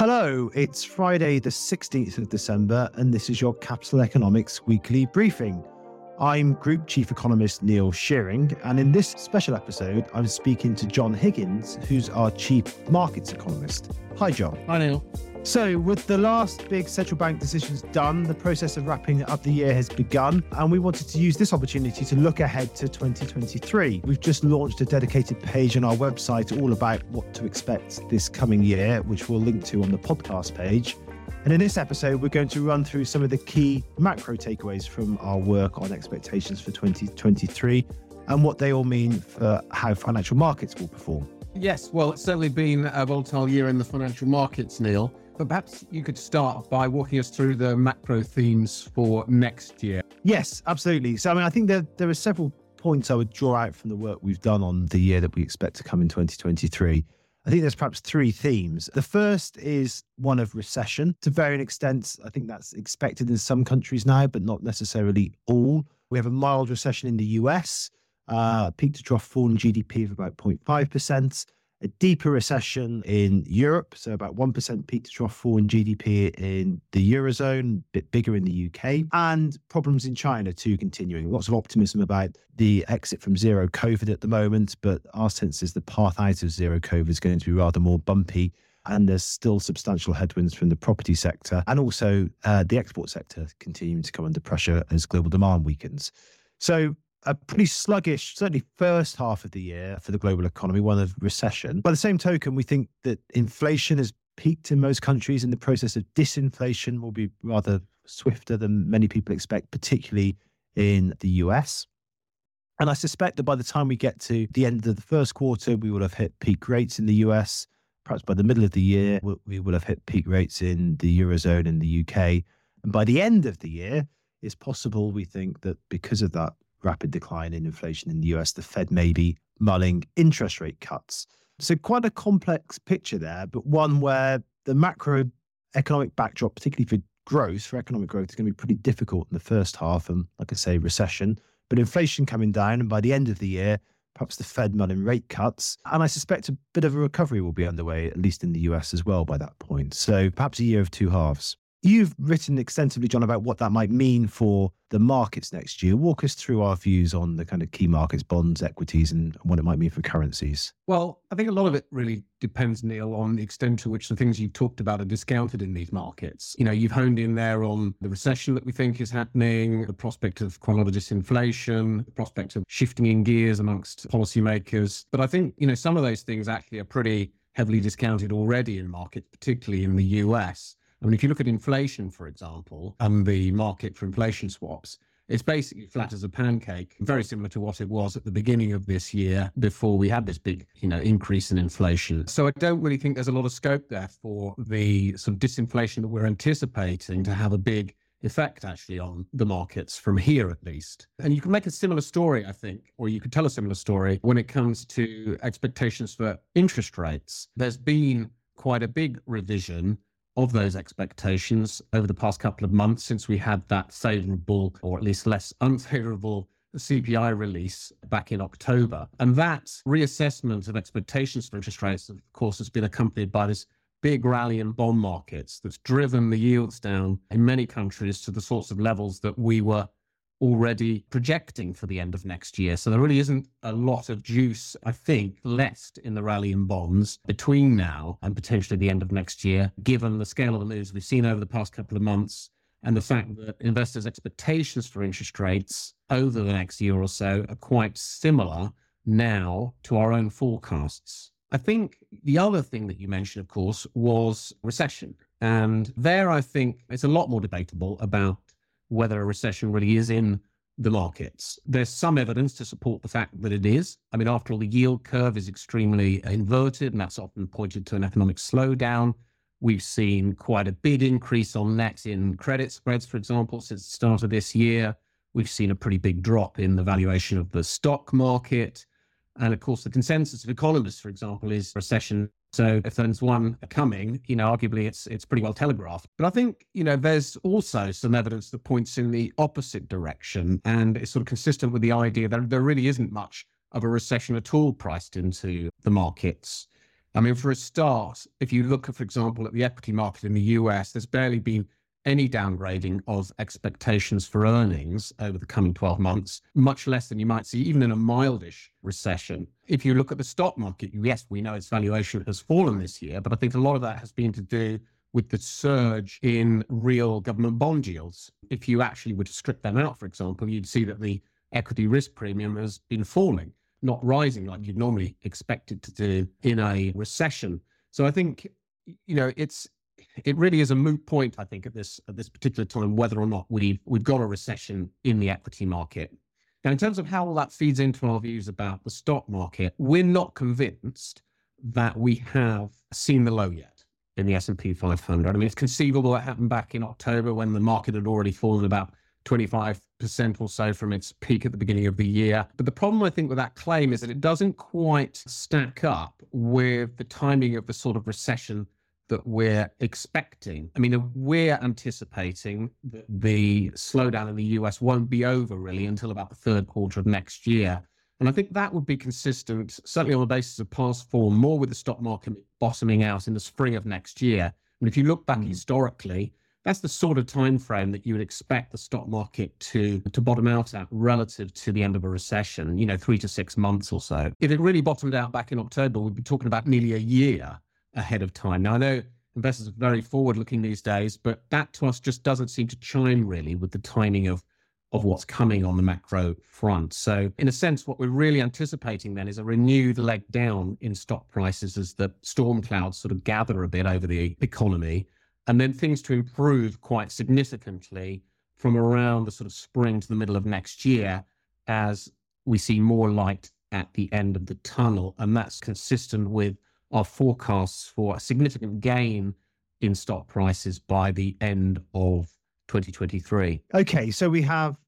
Hello, it's Friday, the 16th of December, and this is your Capital Economics Weekly Briefing. I'm Group Chief Economist Neil Shearing, and in this special episode, I'm speaking to John Higgins, who's our Chief Markets Economist. Hi, John. Hi, Neil. So, with the last big central bank decisions done, the process of wrapping up the year has begun, and we wanted to use this opportunity to look ahead to 2023. We've just launched a dedicated page on our website all about what to expect this coming year, which we'll link to on the podcast page. And in this episode, we're going to run through some of the key macro takeaways from our work on expectations for 2023 and what they all mean for how financial markets will perform. Yes, well, it's certainly been a volatile year in the financial markets, Neil. But perhaps you could start by walking us through the macro themes for next year. Yes, absolutely. So, I mean, I think there, there are several points I would draw out from the work we've done on the year that we expect to come in 2023. I think there's perhaps three themes. The first is one of recession. To varying extents, I think that's expected in some countries now, but not necessarily all. We have a mild recession in the US, uh, peak to trough fall in GDP of about 0.5% a deeper recession in Europe, so about 1% peak to trough fall in GDP in the Eurozone, a bit bigger in the UK, and problems in China too continuing. Lots of optimism about the exit from zero COVID at the moment, but our sense is the path out of zero COVID is going to be rather more bumpy. And there's still substantial headwinds from the property sector and also uh, the export sector continuing to come under pressure as global demand weakens. So a pretty sluggish, certainly first half of the year for the global economy, one of recession. By the same token, we think that inflation has peaked in most countries and the process of disinflation will be rather swifter than many people expect, particularly in the US. And I suspect that by the time we get to the end of the first quarter, we will have hit peak rates in the US. Perhaps by the middle of the year, we will have hit peak rates in the Eurozone and the UK. And by the end of the year, it's possible we think that because of that rapid decline in inflation in the US, the Fed may be mulling interest rate cuts. So, quite a complex picture there, but one where the macroeconomic backdrop, particularly for growth, for economic growth, is going to be pretty difficult in the first half. And, like I say, recession, but inflation coming down. And by the end of the year, perhaps the Fed mulling rate cuts. And I suspect a bit of a recovery will be underway, at least in the US as well, by that point. So, perhaps a year of two halves. You've written extensively, John, about what that might mean for the markets next year. Walk us through our views on the kind of key markets, bonds, equities, and what it might mean for currencies. Well, I think a lot of it really depends, Neil, on the extent to which the things you've talked about are discounted in these markets. You know, you've honed in there on the recession that we think is happening, the prospect of quite a lot of disinflation, the prospect of shifting in gears amongst policymakers. But I think, you know, some of those things actually are pretty heavily discounted already in markets, particularly in the US. I mean, if you look at inflation, for example, and the market for inflation swaps, it's basically flat as a pancake, very similar to what it was at the beginning of this year before we had this big, you know, increase in inflation. So I don't really think there's a lot of scope there for the sort of disinflation that we're anticipating to have a big effect actually on the markets from here at least. And you can make a similar story, I think, or you could tell a similar story when it comes to expectations for interest rates. There's been quite a big revision of those expectations over the past couple of months since we had that favorable or at least less unfavorable CPI release back in October. And that reassessment of expectations for interest rates, of course, has been accompanied by this big rally in bond markets that's driven the yields down in many countries to the sorts of levels that we were already projecting for the end of next year. So there really isn't a lot of juice, I think, left in the rally in bonds between now and potentially the end of next year, given the scale of the moves we've seen over the past couple of months and the fact that investors' expectations for interest rates over the next year or so are quite similar now to our own forecasts. I think the other thing that you mentioned, of course, was recession. And there, I think it's a lot more debatable about whether a recession really is in the markets. There's some evidence to support the fact that it is. I mean, after all, the yield curve is extremely inverted, and that's often pointed to an economic slowdown. We've seen quite a big increase on net in credit spreads, for example, since the start of this year. We've seen a pretty big drop in the valuation of the stock market. And of course, the consensus of economists, for example, is recession so if there's one coming, you know, arguably it's it's pretty well telegraphed. But I think, you know, there's also some evidence that points in the opposite direction. And it's sort of consistent with the idea that there really isn't much of a recession at all priced into the markets. I mean, for a start, if you look, for example, at the equity market in the US, there's barely been any downgrading of expectations for earnings over the coming 12 months, much less than you might see even in a mildish recession. If you look at the stock market, yes, we know its valuation has fallen this year, but I think a lot of that has been to do with the surge in real government bond yields. If you actually were to strip them out, for example, you'd see that the equity risk premium has been falling, not rising like you'd normally expect it to do in a recession. So I think, you know, it's it really is a moot point, I think, at this at this particular time, whether or not we've we've got a recession in the equity market. Now, in terms of how all that feeds into our views about the stock market, we're not convinced that we have seen the low yet in the S&P 500. I mean, it's conceivable that happened back in October when the market had already fallen about 25% or so from its peak at the beginning of the year. But the problem, I think, with that claim is that it doesn't quite stack up with the timing of the sort of recession that we're expecting. I mean, we're anticipating that the slowdown in the US won't be over really until about the third quarter of next year. And I think that would be consistent, certainly on the basis of past form, more with the stock market bottoming out in the spring of next year. And if you look back mm. historically, that's the sort of time frame that you would expect the stock market to to bottom out at relative to the end of a recession, you know, three to six months or so. If it really bottomed out back in October, we'd be talking about nearly a year ahead of time. Now, I know investors are very forward looking these days, but that to us just doesn't seem to chime really with the timing of of what's coming on the macro front. So, in a sense, what we're really anticipating then is a renewed leg down in stock prices as the storm clouds sort of gather a bit over the economy, and then things to improve quite significantly from around the sort of spring to the middle of next year as we see more light at the end of the tunnel. And that's consistent with our forecasts for a significant gain in stock prices by the end of 2023. Okay, so we have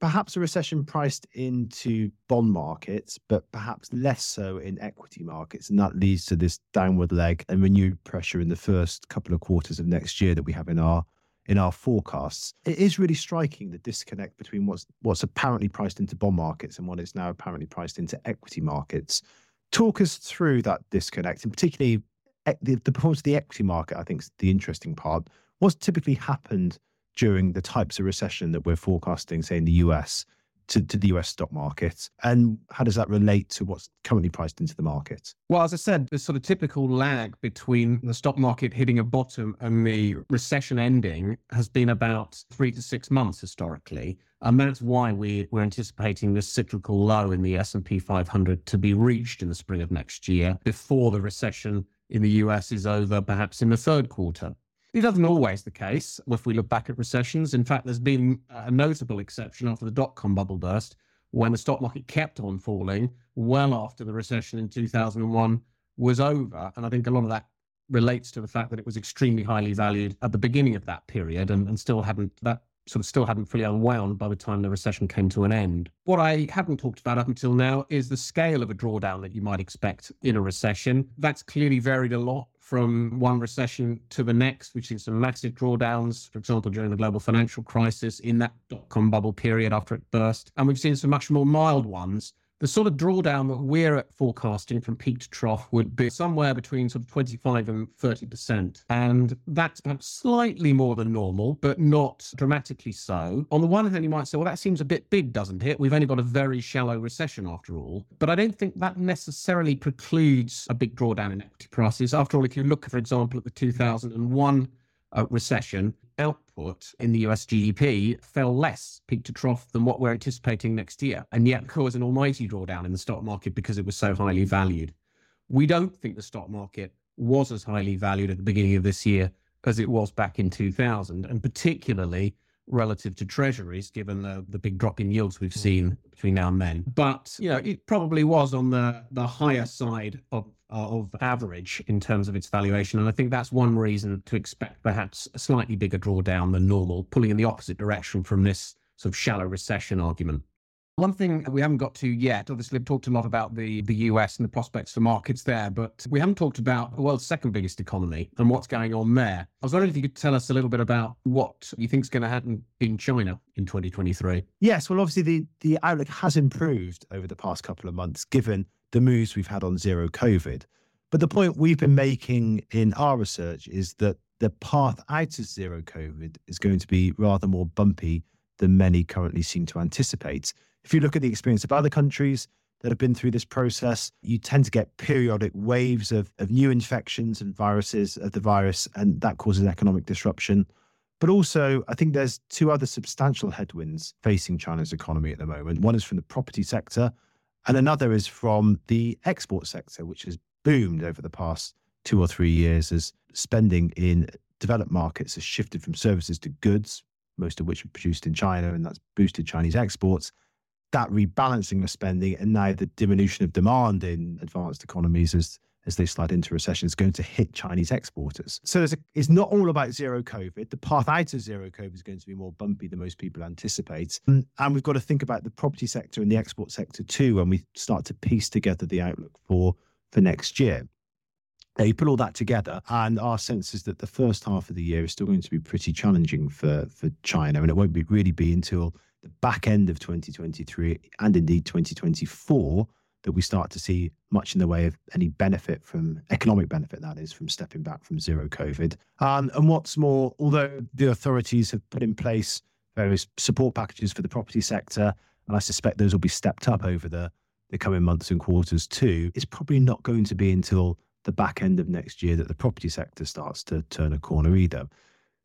perhaps a recession priced into bond markets, but perhaps less so in equity markets. And that leads to this downward leg and renewed pressure in the first couple of quarters of next year that we have in our in our forecasts. It is really striking the disconnect between what's what's apparently priced into bond markets and what is now apparently priced into equity markets. Talk us through that disconnect, and particularly eh, the, the performance of the equity market. I think is the interesting part. What's typically happened during the types of recession that we're forecasting, say in the US, to, to the US stock market? And how does that relate to what's currently priced into the market? Well, as I said, the sort of typical lag between the stock market hitting a bottom and the recession ending has been about three to six months historically. And that's why we, we're anticipating this cyclical low in the S&P 500 to be reached in the spring of next year before the recession in the US is over, perhaps in the third quarter. It isn't always the case if we look back at recessions. In fact, there's been a notable exception after the dot com bubble burst when the stock market kept on falling well after the recession in 2001 was over. And I think a lot of that relates to the fact that it was extremely highly valued at the beginning of that period and, and still hadn't, that sort of still hadn't fully unwound by the time the recession came to an end. What I haven't talked about up until now is the scale of a drawdown that you might expect in a recession. That's clearly varied a lot from one recession to the next. We've seen some massive drawdowns, for example, during the global financial crisis in that dot com bubble period after it burst. And we've seen some much more mild ones the sort of drawdown that we're at forecasting from peak to trough would be somewhere between sort of 25 and 30%. And that's slightly more than normal, but not dramatically so. On the one hand, you might say, well, that seems a bit big, doesn't it? We've only got a very shallow recession after all. But I don't think that necessarily precludes a big drawdown in equity prices. After all, if you look, for example, at the 2001 uh, recession, output in the US GDP fell less peak to trough than what we're anticipating next year, and yet caused an almighty drawdown in the stock market because it was so highly valued. We don't think the stock market was as highly valued at the beginning of this year as it was back in 2000, and particularly relative to treasuries, given the, the big drop in yields we've seen between now and then. But you know, it probably was on the the higher side of of average in terms of its valuation. And I think that's one reason to expect perhaps a slightly bigger drawdown than normal, pulling in the opposite direction from this sort of shallow recession argument. One thing we haven't got to yet, obviously, we've talked a lot about the, the US and the prospects for markets there, but we haven't talked about the world's second biggest economy and what's going on there. I was wondering if you could tell us a little bit about what you think is going to happen in China in 2023. Yes, well, obviously, the, the outlook has improved over the past couple of months, given the moves we've had on zero COVID. But the point we've been making in our research is that the path out of zero COVID is going to be rather more bumpy than many currently seem to anticipate. If you look at the experience of other countries that have been through this process, you tend to get periodic waves of, of new infections and viruses of the virus, and that causes economic disruption. But also, I think there's two other substantial headwinds facing China's economy at the moment. One is from the property sector, and another is from the export sector, which has boomed over the past two or three years as spending in developed markets has shifted from services to goods, most of which are produced in China, and that's boosted Chinese exports. That rebalancing of spending and now the diminution of demand in advanced economies as as they slide into recession is going to hit Chinese exporters. So a, it's not all about zero COVID. The path out of zero COVID is going to be more bumpy than most people anticipate. And, and we've got to think about the property sector and the export sector too when we start to piece together the outlook for for next year. Now, you put all that together, and our sense is that the first half of the year is still going to be pretty challenging for, for China, and it won't be, really be until the back end of 2023 and indeed 2024 that we start to see much in the way of any benefit from economic benefit, that is, from stepping back from zero COVID. Um, and what's more, although the authorities have put in place various support packages for the property sector, and I suspect those will be stepped up over the, the coming months and quarters too, it's probably not going to be until the back end of next year that the property sector starts to turn a corner either.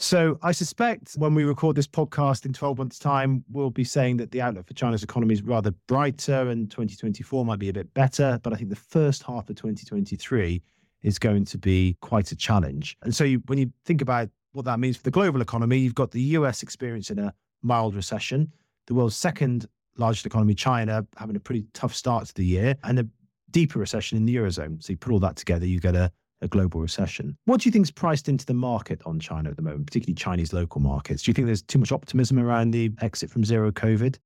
So I suspect when we record this podcast in 12 months' time, we'll be saying that the outlook for China's economy is rather brighter and 2024 might be a bit better. But I think the first half of 2023 is going to be quite a challenge. And so you, when you think about what that means for the global economy, you've got the US experiencing a mild recession, the world's second largest economy, China, having a pretty tough start to the year, and a deeper recession in the Eurozone. So you put all that together, you get a a global recession. What do you think is priced into the market on China at the moment, particularly Chinese local markets? Do you think there's too much optimism around the exit from zero COVID?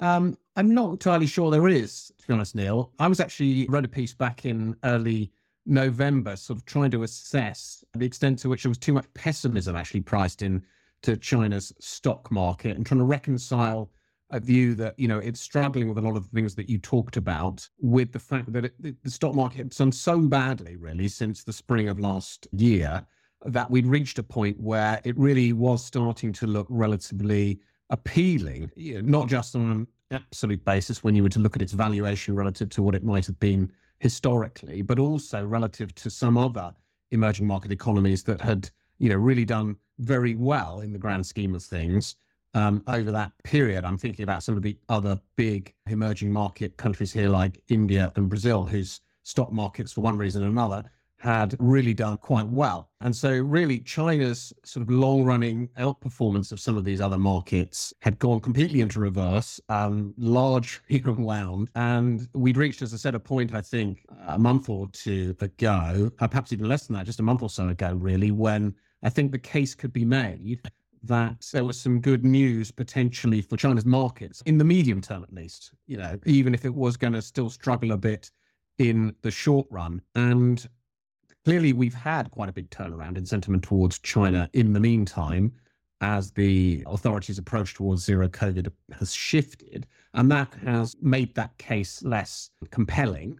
Um, I'm not entirely sure there is, to be honest, Neil. I was actually wrote a piece back in early November, sort of trying to assess the extent to which there was too much pessimism actually priced in to China's stock market and trying to reconcile a view that you know it's struggling with a lot of the things that you talked about with the fact that it, the stock market has done so badly really since the spring of last year that we'd reached a point where it really was starting to look relatively appealing you know, not just on an absolute basis when you were to look at its valuation relative to what it might have been historically but also relative to some other emerging market economies that had you know really done very well in the grand scheme of things um, over that period. I'm thinking about some of the other big emerging market countries here, like India and Brazil, whose stock markets, for one reason or another, had really done quite well. And so, really, China's sort of long running outperformance of some of these other markets had gone completely into reverse, um, largely unwound. And we'd reached, as I said, a point, I think, a month or two ago, uh, perhaps even less than that, just a month or so ago, really, when I think the case could be made that there was some good news potentially for China's markets in the medium term, at least, you know, even if it was going to still struggle a bit in the short run. And clearly, we've had quite a big turnaround in sentiment towards China in the meantime as the authorities' approach towards zero COVID has shifted. And that has made that case less compelling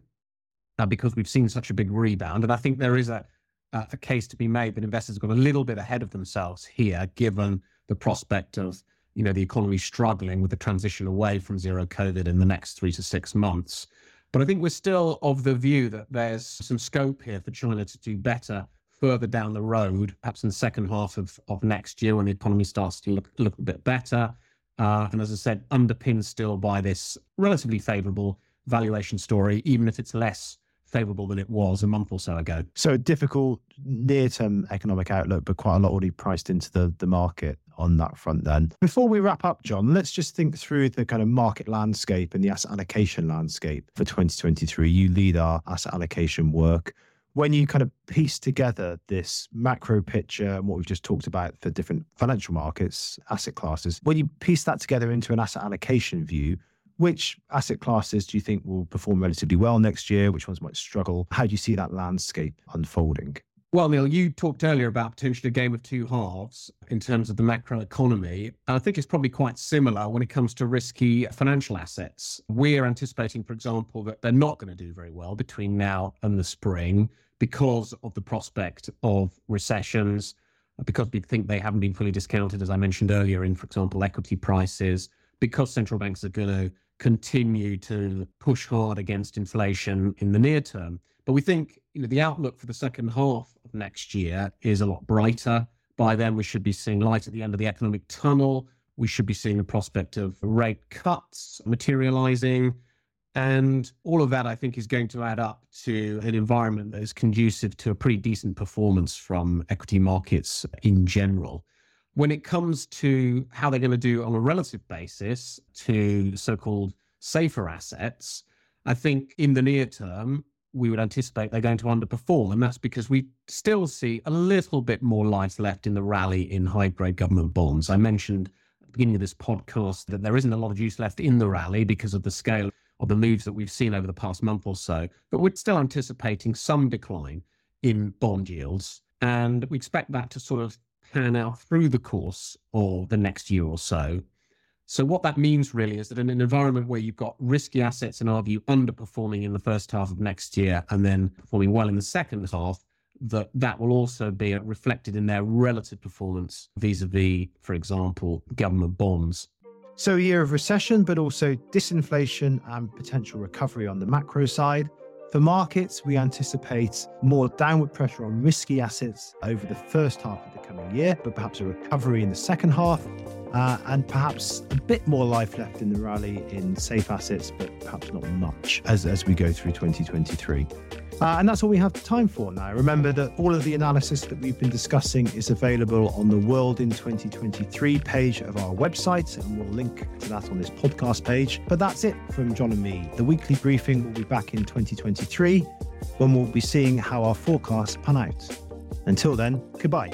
uh, because we've seen such a big rebound. And I think there is a uh, a case to be made that investors got a little bit ahead of themselves here, given the prospect of you know the economy struggling with the transition away from zero COVID in the next three to six months. But I think we're still of the view that there's some scope here for China to do better further down the road, perhaps in the second half of, of next year when the economy starts to look, look a bit better. Uh, and as I said, underpinned still by this relatively favorable valuation story, even if it's less favourable than it was a month or so ago. So a difficult near-term economic outlook, but quite a lot already priced into the, the market on that front then. Before we wrap up, John, let's just think through the kind of market landscape and the asset allocation landscape for 2023. You lead our asset allocation work. When you kind of piece together this macro picture and what we've just talked about for different financial markets, asset classes, when you piece that together into an asset allocation view, which asset classes do you think will perform relatively well next year? Which ones might struggle? How do you see that landscape unfolding? Well, Neil, you talked earlier about potentially a game of two halves in terms of the macro economy. I think it's probably quite similar when it comes to risky financial assets. We're anticipating, for example, that they're not going to do very well between now and the spring because of the prospect of recessions, because we think they haven't been fully discounted, as I mentioned earlier, in, for example, equity prices, because central banks are going to continue to push hard against inflation in the near term. But we think you know the outlook for the second half of next year is a lot brighter. By then, we should be seeing light at the end of the economic tunnel. We should be seeing the prospect of rate cuts materializing. And all of that, I think, is going to add up to an environment that is conducive to a pretty decent performance from equity markets in general. When it comes to how they're going to do on a relative basis to so called safer assets, I think in the near term, we would anticipate they're going to underperform. And that's because we still see a little bit more life left in the rally in high grade government bonds. I mentioned at the beginning of this podcast that there isn't a lot of juice left in the rally because of the scale of the moves that we've seen over the past month or so. But we're still anticipating some decline in bond yields. And we expect that to sort of pan out through the course of the next year or so. So what that means really is that in an environment where you've got risky assets, in our view, underperforming in the first half of next year and then performing well in the second half, that that will also be reflected in their relative performance vis-a-vis, for example, government bonds. So a year of recession, but also disinflation and potential recovery on the macro side. For markets, we anticipate more downward pressure on risky assets over the first half of the coming year, but perhaps a recovery in the second half, uh, and perhaps a bit more life left in the rally in safe assets, but perhaps not much as, as we go through 2023. Uh, and that's all we have time for now. Remember that all of the analysis that we've been discussing is available on the World in 2023 page of our website, and we'll link to that on this podcast page. But that's it from John and me. The weekly briefing will be back in 2023 when we'll be seeing how our forecasts pan out. Until then, goodbye.